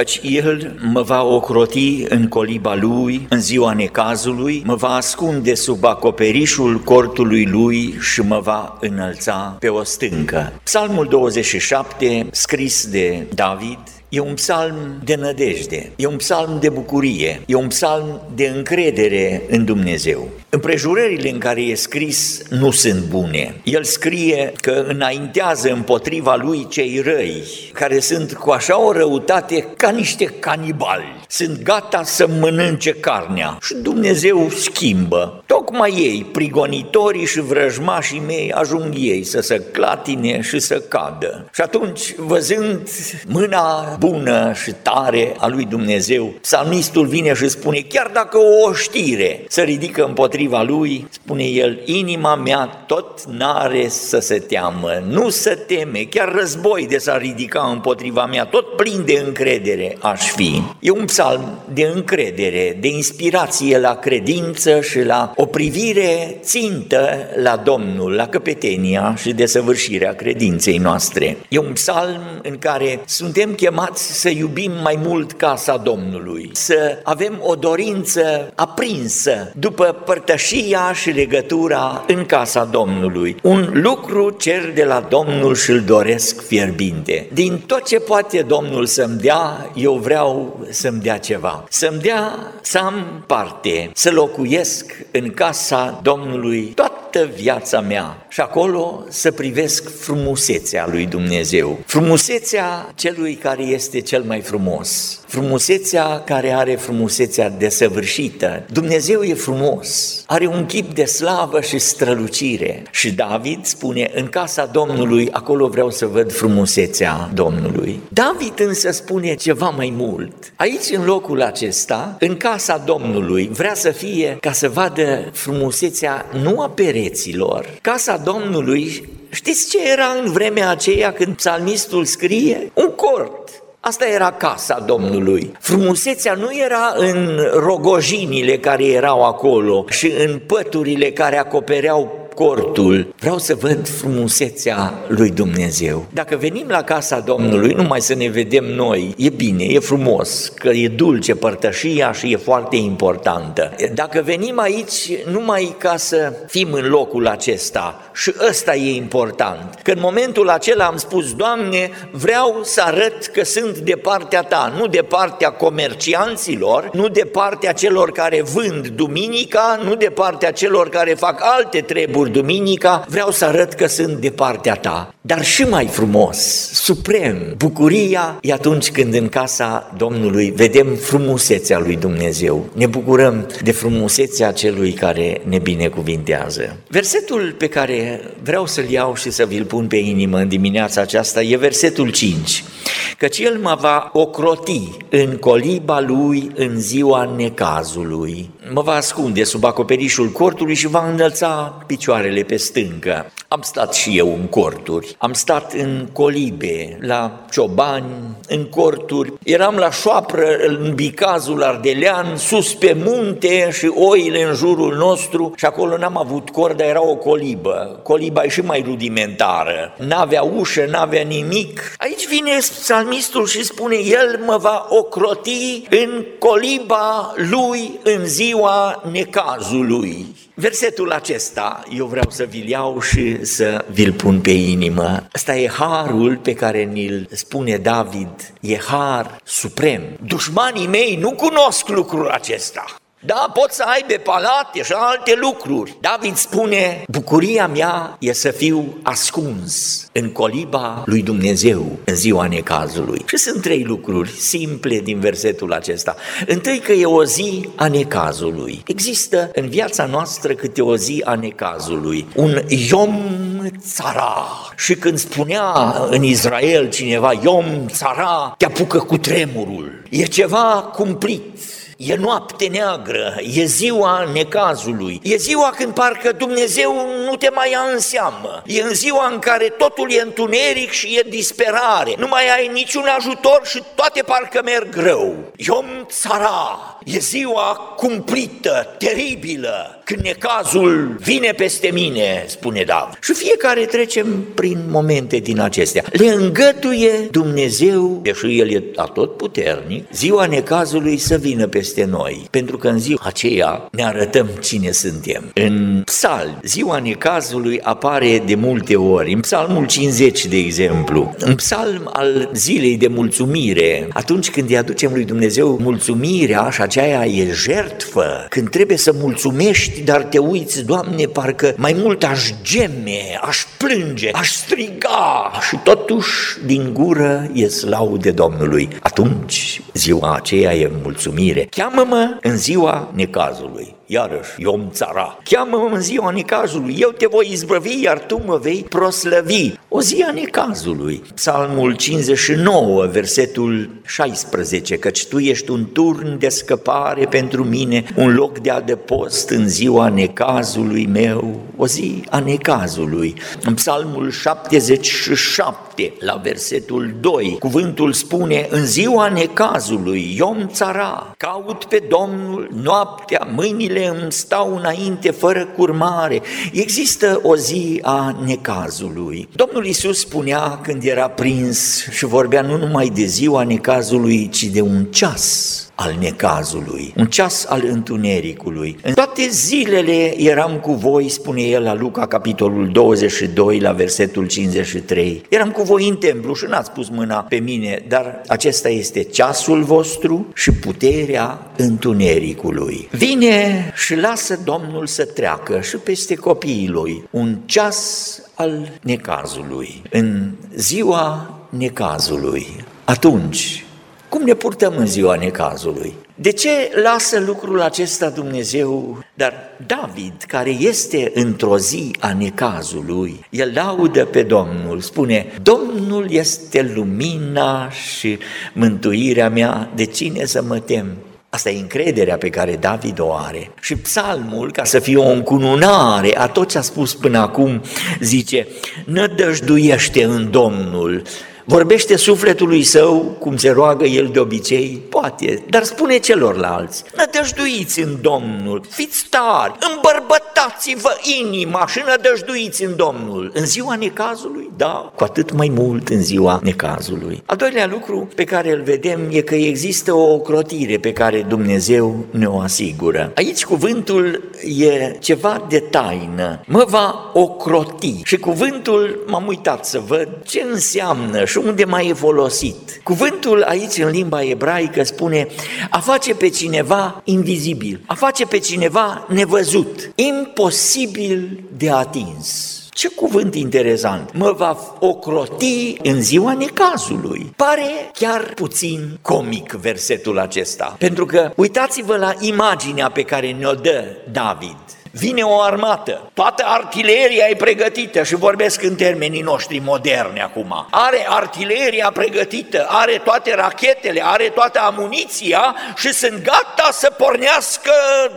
căci El mă va ocroti în coliba Lui, în ziua necazului, mă va ascunde sub acoperișul cortului Lui și mă va înălța pe o stâncă. Psalmul 27, scris de David, E un psalm de nădejde, e un psalm de bucurie, e un psalm de încredere în Dumnezeu. Împrejurările în care e scris nu sunt bune. El scrie că înaintează împotriva lui cei răi, care sunt cu așa o răutate ca niște canibali. Sunt gata să mănânce carnea și Dumnezeu schimbă. Tocmai ei, prigonitorii și vrăjmașii mei, ajung ei să se clatine și să cadă. Și atunci, văzând mâna bună și tare a lui Dumnezeu, psalmistul vine și spune, chiar dacă o știre se ridică împotriva lui, spune el, inima mea tot n-are să se teamă, nu să teme, chiar război de s-ar ridica împotriva mea, tot plin de încredere aș fi. E un psalm de încredere, de inspirație la credință și la o privire țintă la Domnul, la căpetenia și desăvârșirea credinței noastre. E un psalm în care suntem chemați chemați să iubim mai mult casa Domnului, să avem o dorință aprinsă după părtășia și legătura în casa Domnului. Un lucru cer de la Domnul și îl doresc fierbinte. Din tot ce poate Domnul să-mi dea, eu vreau să-mi dea ceva. Să-mi dea să am parte, să locuiesc în casa Domnului toată viața mea și acolo să privesc frumusețea lui Dumnezeu, frumusețea celui care este cel mai frumos, frumusețea care are frumusețea desăvârșită. Dumnezeu e frumos, are un chip de slavă și strălucire. Și David spune, în casa Domnului, acolo vreau să văd frumusețea Domnului. David însă spune ceva mai mult. Aici, în locul acesta, în casa Domnului, vrea să fie ca să vadă frumusețea nu a pereților. Casa Domnului, știți ce era în vremea aceea când psalmistul scrie? Un cort. Asta era casa Domnului. Frumusețea nu era în rogojinile care erau acolo și în păturile care acopereau cortul, vreau să văd frumusețea lui Dumnezeu. Dacă venim la casa Domnului, numai să ne vedem noi, e bine, e frumos, că e dulce părtășia și e foarte importantă. Dacă venim aici numai ca să fim în locul acesta, și ăsta e important, că în momentul acela am spus, Doamne, vreau să arăt că sunt de partea Ta, nu de partea comercianților, nu de partea celor care vând duminica, nu de partea celor care fac alte treburi duminica, vreau să arăt că sunt de partea ta. Dar și mai frumos, suprem, bucuria e atunci când în casa Domnului vedem frumusețea lui Dumnezeu. Ne bucurăm de frumusețea celui care ne binecuvintează. Versetul pe care vreau să-l iau și să vi-l pun pe inimă în dimineața aceasta e versetul 5. Căci el mă va ocroti în coliba lui în ziua necazului. Mă va ascunde sub acoperișul cortului și va înălța picioarele pe stâncă. Am stat și eu în corturi, am stat în colibe, la ciobani, în corturi, eram la șoapră în bicazul ardelean, sus pe munte și oile în jurul nostru și acolo n-am avut cor, dar era o colibă. Coliba e și mai rudimentară, n-avea ușă, n-avea nimic. Aici vine psalmistul și spune, el mă va ocroti în coliba lui în ziua necazului. Versetul acesta eu vreau să vi-l iau și să vi-l pun pe inimă. Ăsta e harul pe care ni-l spune David, e har suprem. Dușmanii mei nu cunosc lucrul acesta. Da, pot să aibă palate și alte lucruri. David spune, bucuria mea e să fiu ascuns în coliba lui Dumnezeu în ziua necazului. Și sunt trei lucruri simple din versetul acesta. Întâi că e o zi a necazului. Există în viața noastră câte o zi a necazului. Un Yom Tzara. Și când spunea în Israel cineva Yom Tzara, te apucă cu tremurul. E ceva cumplit E noapte neagră, e ziua necazului, e ziua când parcă Dumnezeu nu te mai ia în seamă, e în ziua în care totul e întuneric și e disperare, nu mai ai niciun ajutor și toate parcă merg rău. Iom țara, e ziua cumplită, teribilă, când necazul vine peste mine, spune David. Și fiecare trecem prin momente din acestea. Le îngăduie Dumnezeu, deși El e atot puternic, ziua necazului să vină peste noi. Pentru că în ziua aceea ne arătăm cine suntem. În psalm, ziua necazului apare de multe ori. În psalmul 50, de exemplu. În psalm al zilei de mulțumire, atunci când îi aducem lui Dumnezeu mulțumirea și aceea e jertfă, când trebuie să mulțumești dar te uiți, Doamne, parcă mai mult aș geme, aș plânge, aș striga și totuși din gură e laude Domnului. Atunci ziua aceea e mulțumire. Cheamă-mă în ziua necazului iarăși, Iom țara, cheamă-mă în ziua necazului, eu te voi izbăvi, iar tu mă vei proslăvi. O zi a necazului. Psalmul 59, versetul 16, căci tu ești un turn de scăpare pentru mine, un loc de adăpost în ziua necazului meu, o zi a necazului. În psalmul 77, la versetul 2, cuvântul spune, în ziua necazului, Iom țara, caut pe Domnul noaptea, mâinile zilele îmi stau înainte fără curmare. Există o zi a necazului. Domnul Isus spunea când era prins și vorbea nu numai de ziua necazului, ci de un ceas al necazului, un ceas al întunericului. În toate zilele eram cu voi, spune el la Luca, capitolul 22, la versetul 53. Eram cu voi în templu și n-ați pus mâna pe mine, dar acesta este ceasul vostru și puterea întunericului. Vine și lasă Domnul să treacă și peste copiii lui un ceas al necazului, în ziua necazului. Atunci Cum ne purtăm în ziua necazului? De ce lasă lucrul acesta Dumnezeu? Dar David, care este într-o zi a necazului, el laudă pe Domnul, spune, Domnul este lumina și mântuirea mea, de cine să mă tem? Asta e încrederea pe care David o are. Și psalmul, ca să fie o încununare a tot ce a spus până acum, zice, nădăjduiește în Domnul, Vorbește sufletului său, cum se roagă el de obicei? Poate, dar spune celorlalți, nădăjduiți în Domnul, fiți tari, îmbărbătați-vă inima și nădăjduiți în Domnul. În ziua necazului? Da, cu atât mai mult în ziua necazului. Al doilea lucru pe care îl vedem e că există o ocrotire pe care Dumnezeu ne o asigură. Aici cuvântul e ceva de taină, mă va ocroti și cuvântul, m-am uitat să văd ce înseamnă și unde mai e folosit. Cuvântul aici în limba ebraică spune a face pe cineva invizibil, a face pe cineva nevăzut, imposibil de atins. Ce cuvânt interesant! Mă va ocroti în ziua necazului. Pare chiar puțin comic versetul acesta, pentru că uitați-vă la imaginea pe care ne-o dă David. Vine o armată, toată artileria e pregătită și vorbesc în termenii noștri moderni acum. Are artileria pregătită, are toate rachetele, are toată amuniția și sunt gata să pornească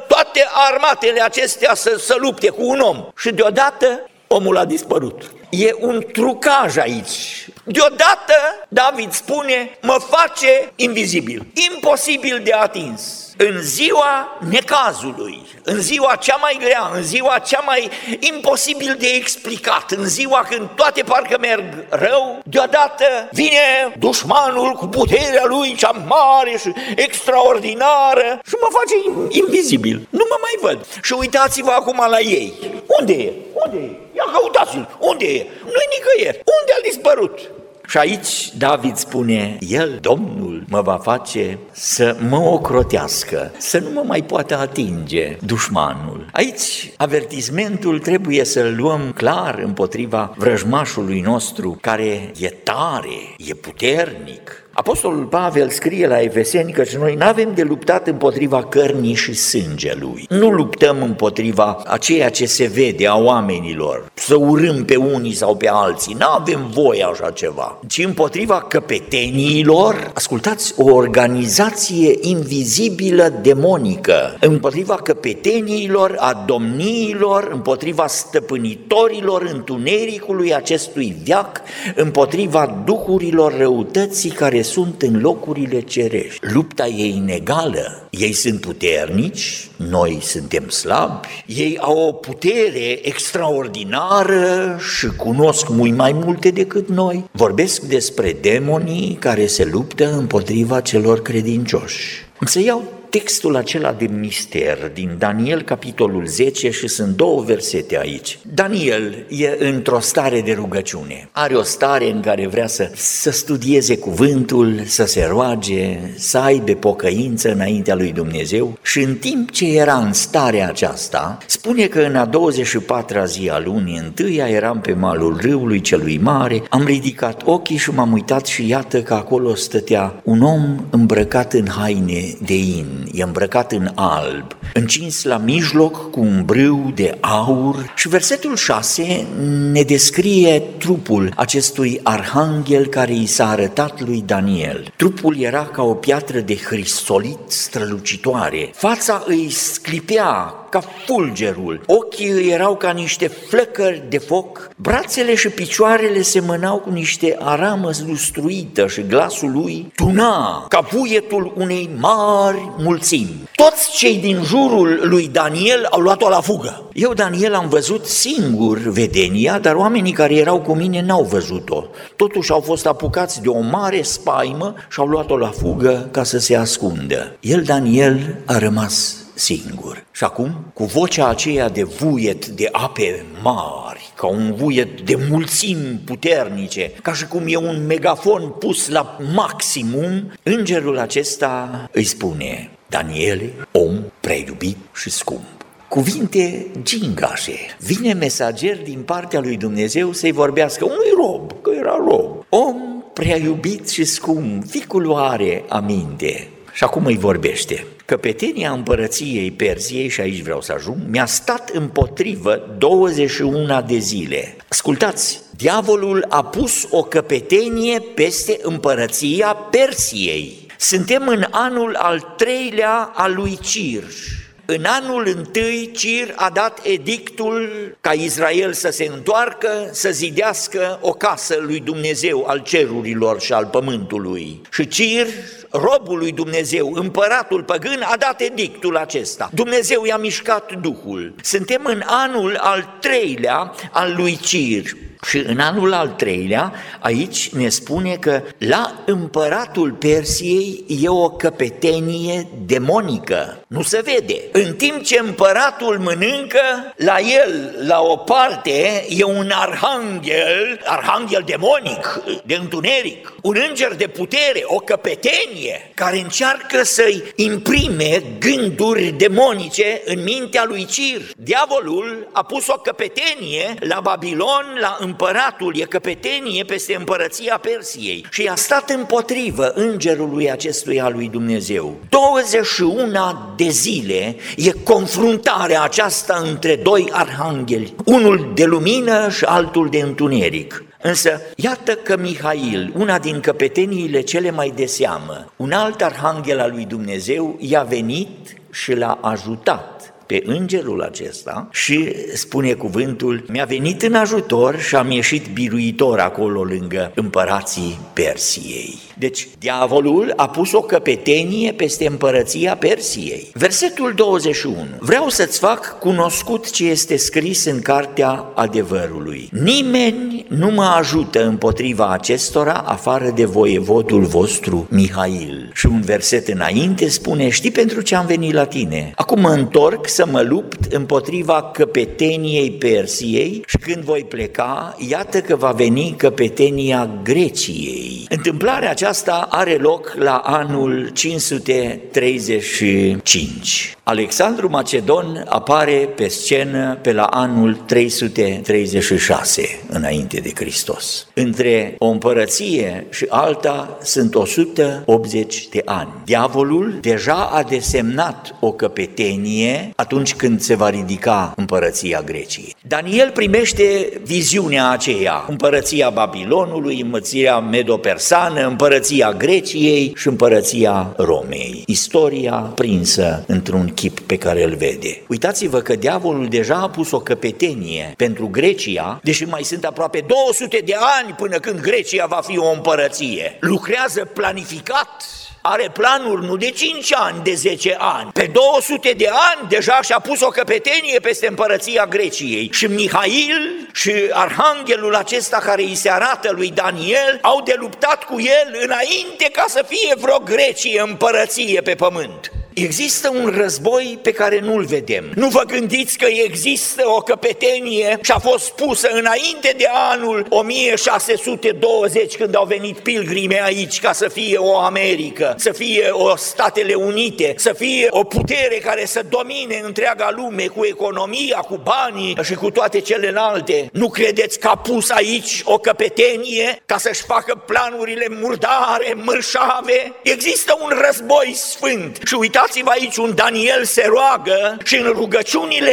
toate armatele acestea să, să lupte cu un om. Și deodată omul a dispărut. E un trucaj aici. Deodată David spune, mă face invizibil, imposibil de atins în ziua necazului, în ziua cea mai grea, în ziua cea mai imposibil de explicat, în ziua când toate parcă merg rău, deodată vine dușmanul cu puterea lui cea mare și extraordinară și mă face invizibil. Nu mă mai văd. Și uitați-vă acum la ei. Unde e? Unde e? Ia căutați-l. Unde e? Nu-i nicăieri. Unde a dispărut? Și aici David spune, El, Domnul, mă va face să mă ocrotească, să nu mă mai poată atinge dușmanul. Aici avertismentul trebuie să-l luăm clar împotriva vrăjmașului nostru, care e tare, e puternic, Apostolul Pavel scrie la Efeseni că noi nu avem de luptat împotriva cărnii și sângelui. Nu luptăm împotriva a ceea ce se vede a oamenilor, să urâm pe unii sau pe alții. Nu avem voie așa ceva, ci împotriva căpeteniilor, ascultați, o organizație invizibilă demonică, împotriva căpeteniilor, a domniilor, împotriva stăpânitorilor întunericului acestui viac, împotriva duhurilor răutății care sunt în locurile cerești. Lupta e inegală. Ei sunt puternici, noi suntem slabi, ei au o putere extraordinară și cunosc mult mai multe decât noi. Vorbesc despre demonii care se luptă împotriva celor credincioși. Să iau textul acela de mister din Daniel, capitolul 10, și sunt două versete aici. Daniel e într-o stare de rugăciune. Are o stare în care vrea să, să studieze cuvântul, să se roage, să aibă pocăință înaintea lui Dumnezeu și în timp ce era în starea aceasta, spune că în a 24-a zi a lunii întâia eram pe malul râului celui mare, am ridicat ochii și m-am uitat și iată că acolo stătea un om îmbrăcat în haine de in e îmbrăcat în alb, încins la mijloc cu un brâu de aur și versetul 6 ne descrie trupul acestui arhanghel care i s-a arătat lui Daniel. Trupul era ca o piatră de hrisolit strălucitoare, fața îi sclipea ca fulgerul, ochii îi erau ca niște flăcări de foc, brațele și picioarele semănau cu niște aramă lustruită și glasul lui tuna ca vuietul unei mari mulțimi. Toți cei din jurul lui Daniel au luat-o la fugă. Eu, Daniel, am văzut singur vedenia, dar oamenii care erau cu mine n-au văzut-o. Totuși au fost apucați de o mare spaimă și au luat-o la fugă ca să se ascundă. El, Daniel, a rămas singur. Și acum, cu vocea aceea de vuiet de ape mari, ca un vuiet de mulțimi puternice, ca și cum e un megafon pus la maximum, îngerul acesta îi spune, Daniele, om preiubit și scump. Cuvinte gingașe. Vine mesager din partea lui Dumnezeu să-i vorbească unui rob, că era rob. Om prea iubit și scump, ficul are aminte. Și acum îi vorbește. Căpetenia împărăției Perziei, și aici vreau să ajung, mi-a stat împotrivă 21 de zile. Ascultați, diavolul a pus o căpetenie peste împărăția Persiei. Suntem în anul al treilea al lui Cirș. În anul întâi, Cir a dat edictul ca Israel să se întoarcă, să zidească o casă lui Dumnezeu al cerurilor și al pământului. Și Cir robul lui Dumnezeu, împăratul păgân, a dat edictul acesta. Dumnezeu i-a mișcat Duhul. Suntem în anul al treilea al lui Cir. Și în anul al treilea, aici ne spune că la împăratul Persiei e o căpetenie demonică, nu se vede. În timp ce împăratul mănâncă, la el, la o parte, e un arhanghel, arhanghel demonic, de întuneric, un înger de putere, o căpetenie, care încearcă să-i imprime gânduri demonice în mintea lui Cir. Diavolul a pus o căpetenie la Babilon, la împăratul împăratul e căpetenie peste împărăția Persiei și a stat împotrivă îngerului acestuia lui Dumnezeu. 21 de zile e confruntarea aceasta între doi arhangheli, unul de lumină și altul de întuneric. Însă, iată că Mihail, una din căpeteniile cele mai de seamă, un alt arhanghel al lui Dumnezeu, i-a venit și l-a ajutat pe îngerul acesta și spune cuvântul, mi-a venit în ajutor și am ieșit biruitor acolo lângă împărații Persiei. Deci, diavolul a pus o căpetenie peste împărăția Persiei. Versetul 21. Vreau să-ți fac cunoscut ce este scris în cartea adevărului. Nimeni nu mă ajută împotriva acestora afară de voievodul vostru Mihail. Și un verset înainte spune, știi pentru ce am venit la tine? Acum mă întorc să mă lupt împotriva căpeteniei Persiei și când voi pleca, iată că va veni căpetenia Greciei. Întâmplarea aceasta are loc la anul 535. Alexandru Macedon apare pe scenă pe la anul 336 înainte de Hristos. Între o împărăție și alta sunt 180 de ani. Diavolul deja a desemnat o căpetenie atunci când se va ridica împărăția Greciei. Daniel primește viziunea aceea, împărăția Babilonului, împărăția Medo-Persană, împărăția Greciei și împărăția Romei. Istoria prinsă într-un chip pe care îl vede. Uitați-vă că diavolul deja a pus o căpetenie pentru Grecia, deși mai sunt aproape 200 de ani până când Grecia va fi o împărăție. Lucrează planificat are planuri nu de 5 ani, de 10 ani. Pe 200 de ani deja și-a pus o căpetenie peste împărăția Greciei. Și Mihail și arhanghelul acesta care îi se arată lui Daniel au de luptat cu el înainte ca să fie vreo Grecie împărăție pe pământ. Există un război pe care nu-l vedem. Nu vă gândiți că există o căpetenie și a fost pusă înainte de anul 1620 când au venit pilgrime aici ca să fie o Americă, să fie o Statele Unite, să fie o putere care să domine întreaga lume cu economia, cu banii și cu toate celelalte. Nu credeți că a pus aici o căpetenie ca să-și facă planurile murdare, mărșave? Există un război sfânt și uitați Uitați-vă aici, un Daniel se roagă și în rugăciunile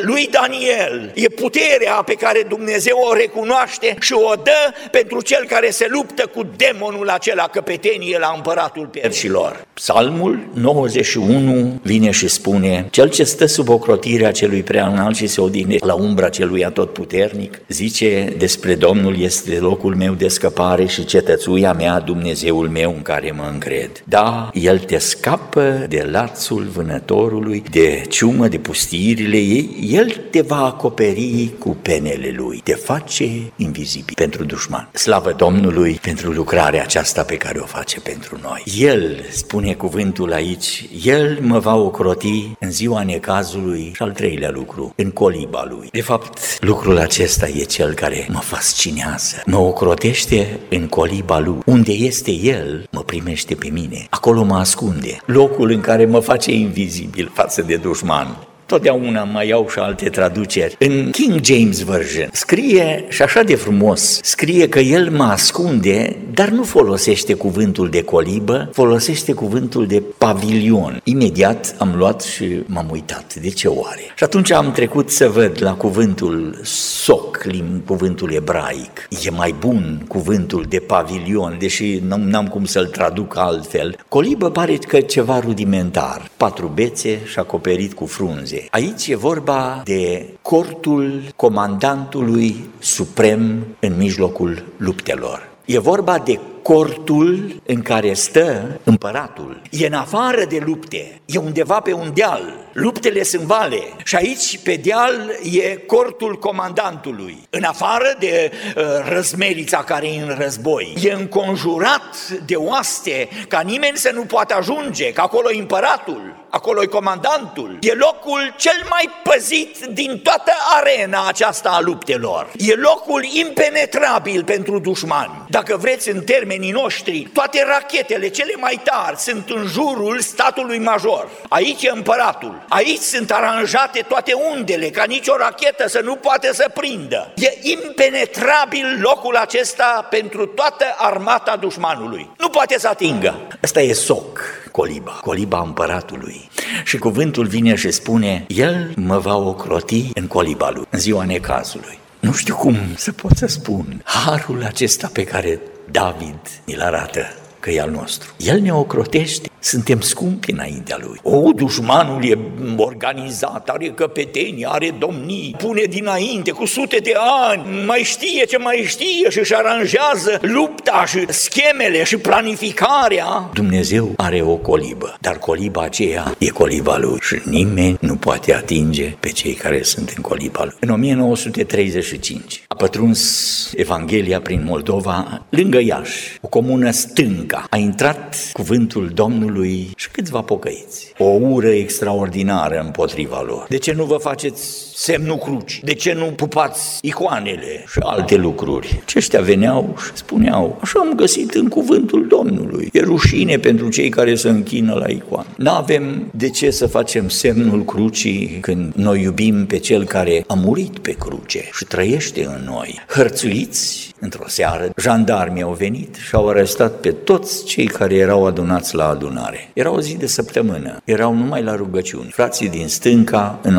lui Daniel e puterea pe care Dumnezeu o recunoaște și o dă pentru cel care se luptă cu demonul acela căpetenie la împăratul persilor. Psalmul 91 vine și spune, cel ce stă sub ocrotirea celui prea înalt și se odihne la umbra celui atotputernic, zice despre Domnul este locul meu de scăpare și cetățuia mea, Dumnezeul meu în care mă încred. Da, El te scapă de lațul vânătorului, de ciumă, de pustiirile ei, el te va acoperi cu penele lui, te face invizibil pentru dușman. Slavă Domnului pentru lucrarea aceasta pe care o face pentru noi. El, spune cuvântul aici, El mă va ocroti în ziua necazului și al treilea lucru, în coliba lui. De fapt, lucrul acesta e cel care mă fascinează. Mă ocrotește în coliba lui. Unde este El, mă primește pe mine. Acolo mă ascunde. Locul în care care mă face invizibil față de dușman. Totdeauna mai iau și alte traduceri. În King James Version scrie și așa de frumos, scrie că el mă ascunde, dar nu folosește cuvântul de colibă, folosește cuvântul de pavilion. Imediat am luat și m-am uitat. De ce oare? Și atunci am trecut să văd la cuvântul soc, cuvântul ebraic. E mai bun cuvântul de pavilion, deși n-am cum să-l traduc altfel. Colibă pare că ceva rudimentar, patru bețe și acoperit cu frunze. Aici e vorba de cortul comandantului suprem în mijlocul luptelor. E vorba de cortul în care stă împăratul. E în afară de lupte, e undeva pe un deal. Luptele sunt vale și aici pe deal e cortul comandantului. În afară de uh, răzmerița care e în război. E înconjurat de oaste ca nimeni să nu poată ajunge, că acolo e împăratul acolo e comandantul. E locul cel mai păzit din toată arena aceasta a luptelor. E locul impenetrabil pentru dușmani. Dacă vreți în termenii noștri, toate rachetele cele mai tari sunt în jurul statului major. Aici e împăratul. Aici sunt aranjate toate undele, ca nicio rachetă să nu poate să prindă. E impenetrabil locul acesta pentru toată armata dușmanului. Nu poate să atingă. Asta e soc coliba, coliba împăratului. Și cuvântul vine și spune, el mă va ocroti în coliba lui, în ziua necazului. Nu știu cum să pot să spun. Harul acesta pe care David îl arată că e al nostru. El ne ocrotește suntem scumpi înaintea lui. O, dușmanul e organizat, are căpetenii, are domnii, pune dinainte cu sute de ani, mai știe ce mai știe și își aranjează lupta și schemele și planificarea. Dumnezeu are o colibă, dar coliba aceea e coliba lui și nimeni nu poate atinge pe cei care sunt în coliba lui. În 1935 a pătruns Evanghelia prin Moldova, lângă Iași, o comună stânca. A intrat cuvântul Domnului Domnului și câțiva pocăiți. O ură extraordinară împotriva lor. De ce nu vă faceți semnul cruci? De ce nu pupați icoanele și alte lucruri? Aceștia veneau și spuneau, așa am găsit în cuvântul Domnului. E rușine pentru cei care se închină la icoană. Nu avem de ce să facem semnul crucii când noi iubim pe cel care a murit pe cruce și trăiește în noi. Hărțuiți într-o seară, jandarmii au venit și au arestat pe toți cei care erau adunați la adunare. Era o zi de săptămână, erau numai la rugăciuni. Frații din stânca în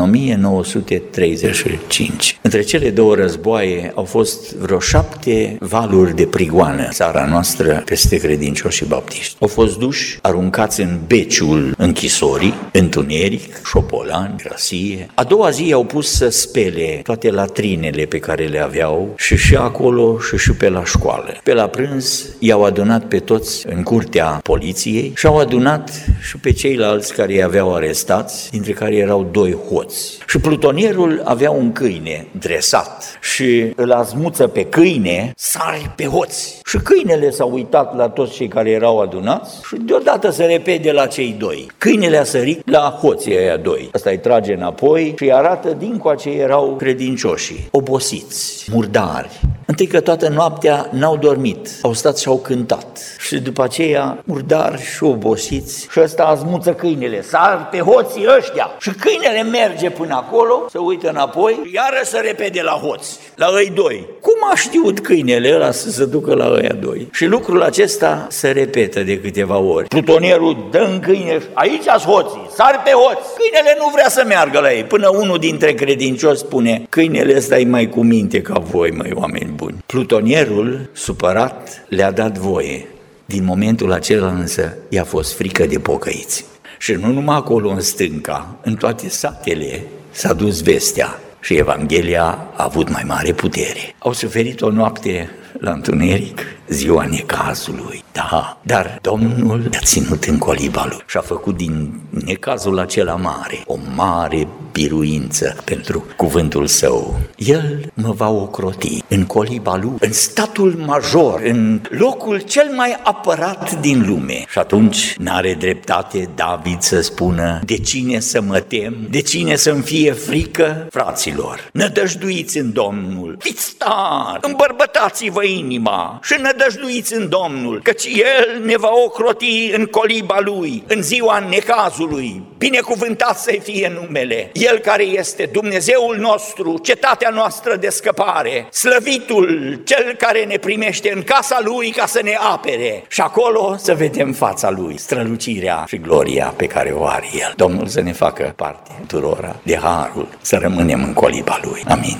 1935. Între cele două războaie au fost vreo șapte valuri de prigoană țara noastră peste credincioși și baptiști. Au fost duși, aruncați în beciul închisorii, întuneric, șopolan, grasie. A doua zi au pus să spele toate latrinele pe care le aveau și și acolo și și pe la școală. Pe la prânz i-au adunat pe toți în curtea poliției și au adunat și pe ceilalți care i aveau arestați, dintre care erau doi hoți. Și plutonierul avea un câine dresat și îl azmuță pe câine, sare pe hoți. Și câinele s-a uitat la toți cei care erau adunați și deodată se repede la cei doi. Câinele a sărit la hoții aia doi. Asta îi trage înapoi și îi arată din ce erau credincioșii, obosiți, murdari. Întâi că toată noaptea n-au dormit, au stat și au cântat. Și după aceea, murdari și obosiți, și ăsta azmuță câinele, sar pe hoții ăștia. Și câinele merge până acolo, se uită înapoi, iară să repede la hoți, la ei doi. Cum a știut câinele ăla să se ducă la ăia doi? Și lucrul acesta se repetă de câteva ori. Plutonierul dă în câine, aici sunt hoții, sar pe hoți. Câinele nu vrea să meargă la ei, până unul dintre credincioși spune, câinele ăsta e mai cu minte ca voi, mai oameni buni. Plutonierul, supărat, le-a dat voie. Din momentul acela însă i-a fost frică de pocăiți. Și nu numai acolo în stânca, în toate satele s-a dus vestea și Evanghelia a avut mai mare putere. Au suferit o noapte la întuneric, ziua necazului, da, dar Domnul le-a ținut în coliba lui și a făcut din necazul acela mare o mare biruință pentru cuvântul său. El mă va ocroti în coliba lui, în statul major, în locul cel mai apărat din lume. Și atunci n-are dreptate David să spună de cine să mă tem, de cine să-mi fie frică, fraților. Nădăjduiți în Domnul, fiți tari, îmbărbătați-vă inima și nădăjduiți nădăjduiți în Domnul, căci El ne va ocroti în coliba Lui, în ziua necazului. Binecuvântat să fie numele. El care este Dumnezeul nostru, cetatea noastră de scăpare, slăvitul, Cel care ne primește în casa Lui ca să ne apere. Și acolo să vedem fața Lui, strălucirea și gloria pe care o are El. Domnul să ne facă parte tuturora de harul, să rămânem în coliba Lui. Amin.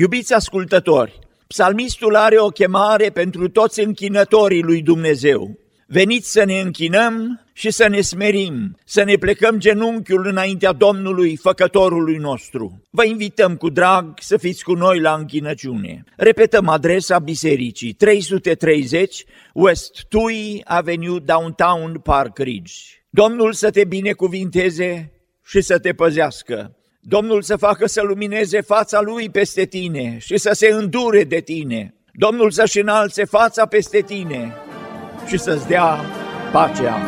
Iubiți ascultători, psalmistul are o chemare pentru toți închinătorii lui Dumnezeu. Veniți să ne închinăm și să ne smerim, să ne plecăm genunchiul înaintea Domnului, făcătorului nostru. Vă invităm cu drag să fiți cu noi la închinăciune. Repetăm adresa bisericii 330 West Tui Avenue Downtown Park Ridge. Domnul să te binecuvinteze și să te păzească. Domnul să facă să lumineze fața Lui peste tine și să se îndure de tine. Domnul să-și înalțe fața peste tine și să-ți dea pacea.